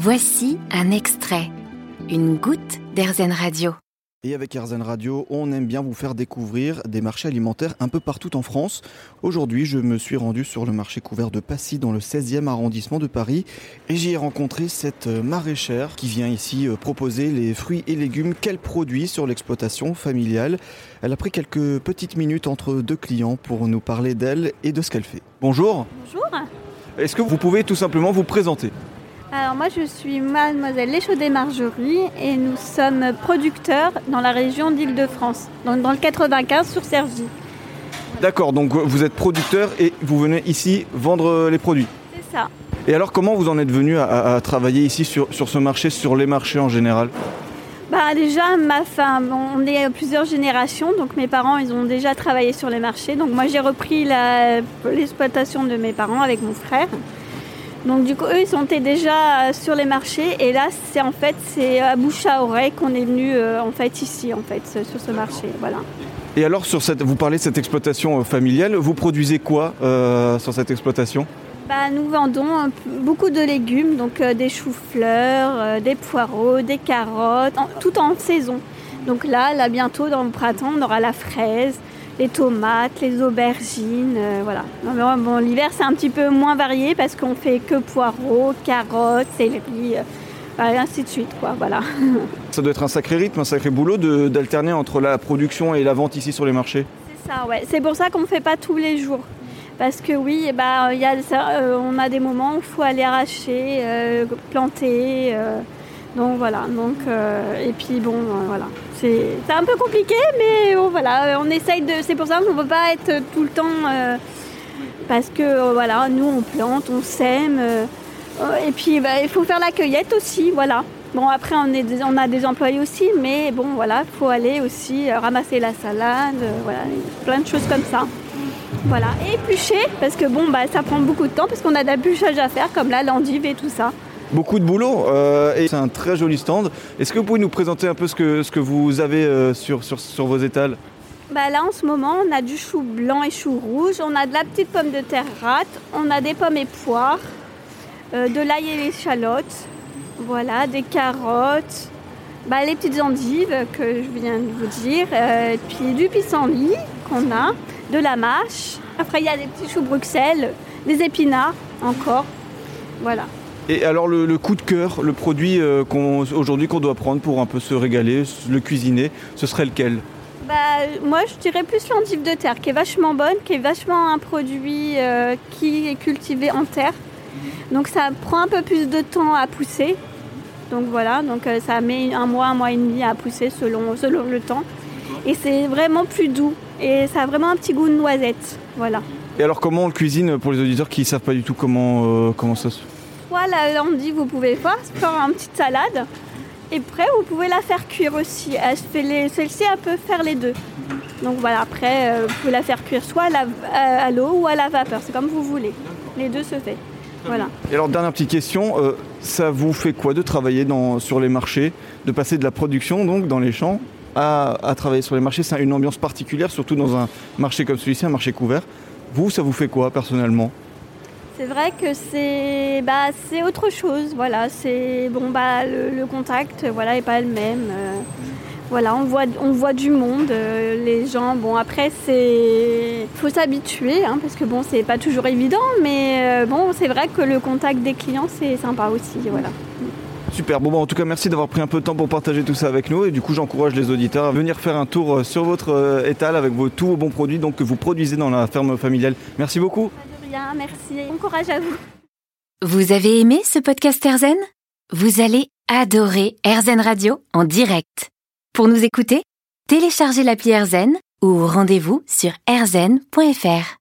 Voici un extrait, une goutte d'Airzen Radio. Et avec Airzen Radio, on aime bien vous faire découvrir des marchés alimentaires un peu partout en France. Aujourd'hui, je me suis rendu sur le marché couvert de Passy dans le 16e arrondissement de Paris et j'y ai rencontré cette maraîchère qui vient ici euh, proposer les fruits et légumes qu'elle produit sur l'exploitation familiale. Elle a pris quelques petites minutes entre deux clients pour nous parler d'elle et de ce qu'elle fait. Bonjour. Bonjour. Est-ce que vous pouvez tout simplement vous présenter? Alors moi je suis mademoiselle Léchaudet Marjorie et nous sommes producteurs dans la région d'Île-de-France, donc dans le 95 sur Cergy. D'accord, donc vous êtes producteur et vous venez ici vendre les produits. C'est ça. Et alors comment vous en êtes venu à, à travailler ici sur, sur ce marché, sur les marchés en général? Bah déjà ma femme, on est plusieurs générations, donc mes parents ils ont déjà travaillé sur les marchés. Donc moi j'ai repris l'exploitation de mes parents avec mon frère. Donc du coup eux ils sont déjà sur les marchés et là c'est en fait c'est à bouche à oreille qu'on est venu euh, en fait ici en fait sur ce marché. Voilà. Et alors sur cette, vous parlez de cette exploitation euh, familiale, vous produisez quoi euh, sur cette exploitation? Bah, nous vendons beaucoup de légumes, donc euh, des choux-fleurs, euh, des poireaux, des carottes, en- tout en saison. Donc là, là bientôt dans le printemps, on aura la fraise, les tomates, les aubergines, euh, voilà. Non, mais, bon, l'hiver c'est un petit peu moins varié parce qu'on fait que poireaux, carottes, céleri, euh, et ainsi de suite, quoi. Voilà. Ça doit être un sacré rythme, un sacré boulot d'alterner entre la production et la vente ici sur les marchés. C'est ça, ouais. C'est pour ça qu'on ne fait pas tous les jours. Parce que oui, eh ben, il y a ça, euh, on a des moments où il faut aller arracher, planter. Euh, donc voilà. Donc, euh, et puis bon, euh, voilà. C'est un peu compliqué, mais bon, voilà. On essaye de. C'est pour ça qu'on ne peut pas être tout le temps. euh, parce que euh, voilà, nous on plante, on sème. euh, euh, et puis bah, il faut faire la cueillette aussi, voilà. Bon après on, a des employés aussi, mais bon voilà, il faut aller aussi euh, ramasser la salade, euh, voilà, plein de choses comme ça. Voilà, et éplucher, parce que bon bah ça prend beaucoup de temps, parce qu'on a d'épluchage à faire, comme là l'endive et tout ça. Beaucoup de boulot euh, et c'est un très joli stand. Est-ce que vous pouvez nous présenter un peu ce que, ce que vous avez euh, sur, sur, sur vos étals? Bah là en ce moment on a du chou blanc et chou rouge, on a de la petite pomme de terre rate, on a des pommes et poires, euh, de l'ail et l'échalote, voilà, des carottes, bah, les petites endives que je viens de vous dire, puis du pissenlit qu'on a, de la mâche. Après il y a des petits choux Bruxelles, des épinards encore, voilà. Et alors le, le coup de cœur, le produit euh, qu'on- aujourd'hui qu'on doit prendre pour un peu se régaler, le cuisiner, ce serait lequel? Bah, moi, je dirais plus l'endive de terre, qui est vachement bonne, qui est vachement un produit euh, qui est cultivé en terre. Donc, ça prend un peu plus de temps à pousser. Donc voilà, donc euh, ça met un mois, un mois et demi à pousser selon, selon le temps. Et c'est vraiment plus doux. Et ça a vraiment un petit goût de noisette. Voilà. Et alors comment on le cuisine pour les auditeurs qui ne savent pas du tout comment, euh, comment ça se... Soit la vous pouvez faire, faire une petite salade. Et après, vous pouvez la faire cuire aussi. Les- Celle-ci, elle peut faire les deux. Donc voilà, après, euh, vous pouvez la faire cuire soit à l'eau ou à la vapeur. C'est comme vous voulez. Les deux se fait. Voilà. Et alors dernière petite question, euh, ça vous fait quoi de travailler sur les marchés, de passer de la production donc dans les champs à, à travailler sur les marchés? C'est une ambiance particulière, surtout dans un marché comme celui-ci, un marché couvert. Vous, ça vous fait quoi personnellement? C'est vrai que c'est bah, c'est autre chose. Voilà, c'est bon bah le, le contact voilà est pas le même. euh, voilà, on voit on voit du monde, euh, les gens. Bon après c'est faut s'habituer hein, parce que bon c'est pas toujours évident, mais euh, bon c'est vrai que le contact des clients c'est sympa aussi. Voilà. Super, bon bah, en tout cas merci d'avoir pris un peu de temps pour partager tout ça avec nous et du coup j'encourage les auditeurs à venir faire un tour sur votre étal avec vos, tous vos bons produits donc, que vous produisez dans la ferme familiale. Merci beaucoup. Rien, merci. Bon courage à vous. Vous avez aimé ce podcast Airzen? Vous allez adorer Airzen Radio en direct. Pour nous écouter, téléchargez l'appli Airzen ou rendez-vous sur airzen.fr.